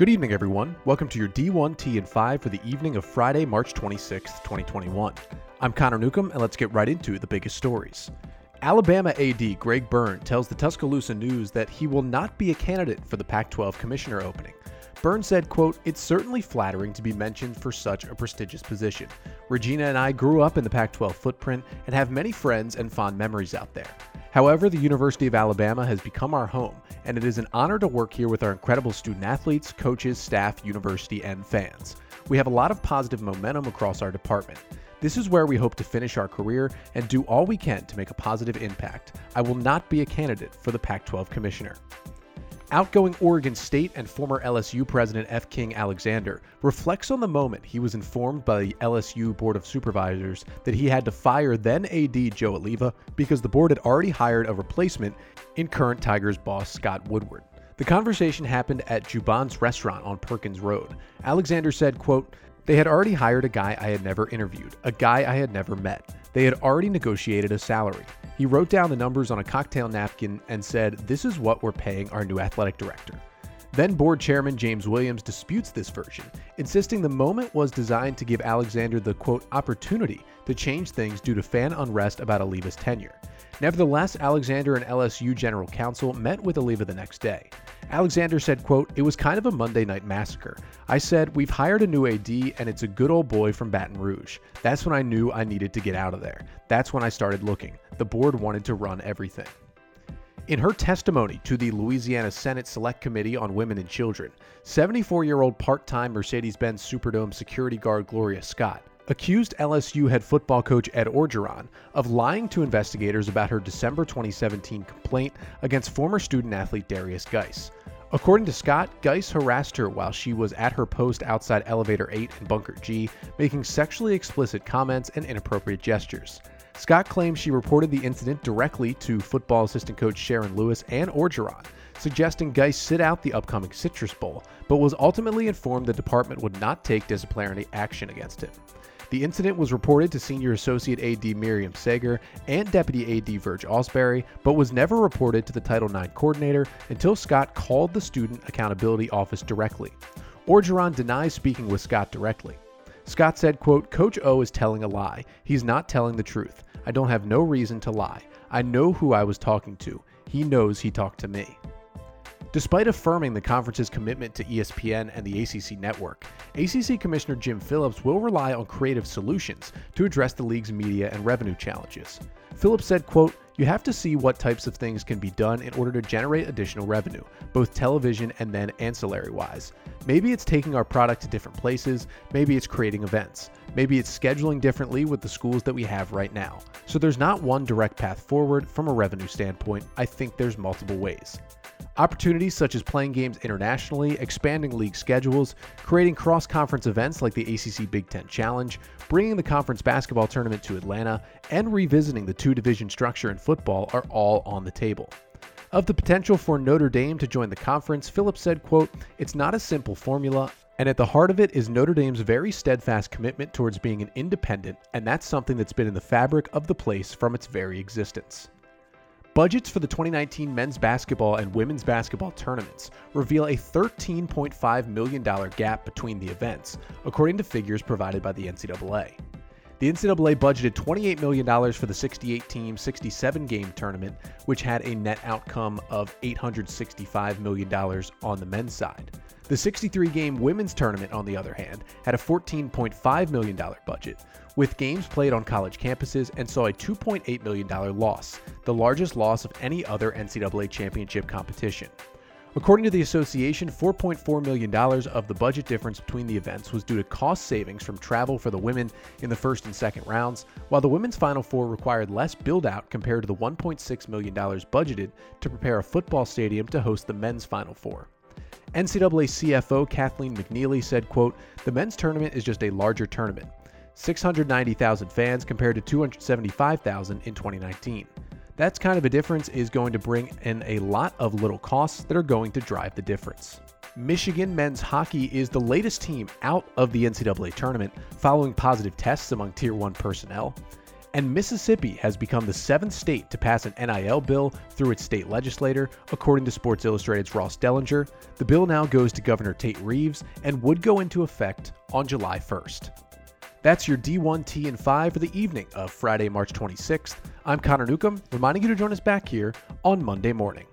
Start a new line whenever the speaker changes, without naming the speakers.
Good evening, everyone. Welcome to your D1T and 5 for the evening of Friday, March 26th, 2021. I'm Connor Newcomb, and let's get right into the biggest stories. Alabama AD Greg Byrne tells the Tuscaloosa News that he will not be a candidate for the Pac 12 commissioner opening. Byrne said, quote, It's certainly flattering to be mentioned for such a prestigious position. Regina and I grew up in the Pac 12 footprint and have many friends and fond memories out there. However, the University of Alabama has become our home, and it is an honor to work here with our incredible student athletes, coaches, staff, university, and fans. We have a lot of positive momentum across our department. This is where we hope to finish our career and do all we can to make a positive impact. I will not be a candidate for the Pac 12 commissioner. Outgoing Oregon State and former LSU president F. King Alexander reflects on the moment he was informed by the LSU Board of Supervisors that he had to fire then AD Joe Alleva because the board had already hired a replacement in current Tigers boss Scott Woodward. The conversation happened at Juban's restaurant on Perkins Road. Alexander said, quote, They had already hired a guy I had never interviewed, a guy I had never met. They had already negotiated a salary. He wrote down the numbers on a cocktail napkin and said, This is what we're paying our new athletic director. Then board chairman James Williams disputes this version, insisting the moment was designed to give Alexander the quote opportunity to change things due to fan unrest about Alleva's tenure. Nevertheless, Alexander and LSU general counsel met with Alleva the next day. Alexander said, quote, It was kind of a Monday night massacre. I said, We've hired a new AD and it's a good old boy from Baton Rouge. That's when I knew I needed to get out of there. That's when I started looking. The board wanted to run everything. In her testimony to the Louisiana Senate Select Committee on Women and Children, 74 year old part time Mercedes Benz Superdome security guard Gloria Scott accused LSU head football coach Ed Orgeron of lying to investigators about her December 2017 complaint against former student athlete Derrius Guice. According to Scott, Geis harassed her while she was at her post outside Elevator 8 in Bunker G, making sexually explicit comments and inappropriate gestures. Scott claims she reported the incident directly to football assistant coach Sharon Lewis and Orgeron, suggesting Guice sit out the upcoming Citrus Bowl, but was ultimately informed the department would not take disciplinary action against him. The incident was reported to Senior Associate AD Miriam Segar and Deputy AD Verge Ausberry, but was never reported to the Title IX coordinator until Scott called the Student Accountability Office directly. Orgeron denies speaking with Scott directly. Scott said, quote, Coach O is telling a lie. He's not telling the truth. I don't have no reason to lie. I know who I was talking to. He knows he talked to me. Despite affirming the conference's commitment to ESPN and the ACC network, ACC Commissioner Jim Phillips will rely on creative solutions to address the league's media and revenue challenges. Phillips said, quote, you have to see what types of things can be done in order to generate additional revenue, both television and then ancillary wise. Maybe it's taking our product to different places, maybe it's creating events, maybe it's scheduling differently with the schools that we have right now. So there's not one direct path forward from a revenue standpoint, I think there's multiple ways. Opportunities such as playing games internationally, expanding league schedules, creating cross conference events like the ACC Big Ten Challenge, bringing the conference basketball tournament to Atlanta, and revisiting the two division structure in football are all on the table. Of the potential for Notre Dame to join the conference, Phillips said, quote, It's not a simple formula, and at the heart of it is Notre Dame's very steadfast commitment towards being an independent, and that's something that's been in the fabric of the place from its very existence. Budgets for the 2019 men's basketball and women's basketball tournaments reveal a $13.5 million gap between the events, according to figures provided by the NCAA. The NCAA budgeted $28 million for the 68 team, 67 game tournament, which had a net outcome of $865 million on the men's side. The 63 game women's tournament, on the other hand, had a $14.5 million budget, with games played on college campuses and saw a $2.8 million loss, the largest loss of any other NCAA championship competition. According to the association, $4.4 million of the budget difference between the events was due to cost savings from travel for the women in the first and second rounds, while the women's Final Four required less build out compared to the $1.6 million budgeted to prepare a football stadium to host the men's Final Four. NCAA CFO Kathleen McNeely said, quote, The men's tournament is just a larger tournament. 690,000 fans compared to 275,000 in 2019. That's kind of a difference is going to bring in a lot of little costs that are going to drive the difference. Michigan men's hockey is the latest team out of the NCAA tournament following positive tests among Tier 1 personnel. And Mississippi has become the seventh state to pass an NIL bill through its state legislator, according to Sports Illustrated's Ross Dellinger. The bill now goes to Governor Tate Reeves and would go into effect on July 1st. That's your D1T and 5 for the evening of Friday, March 26th. I'm Connor Newcomb, reminding you to join us back here on Monday morning.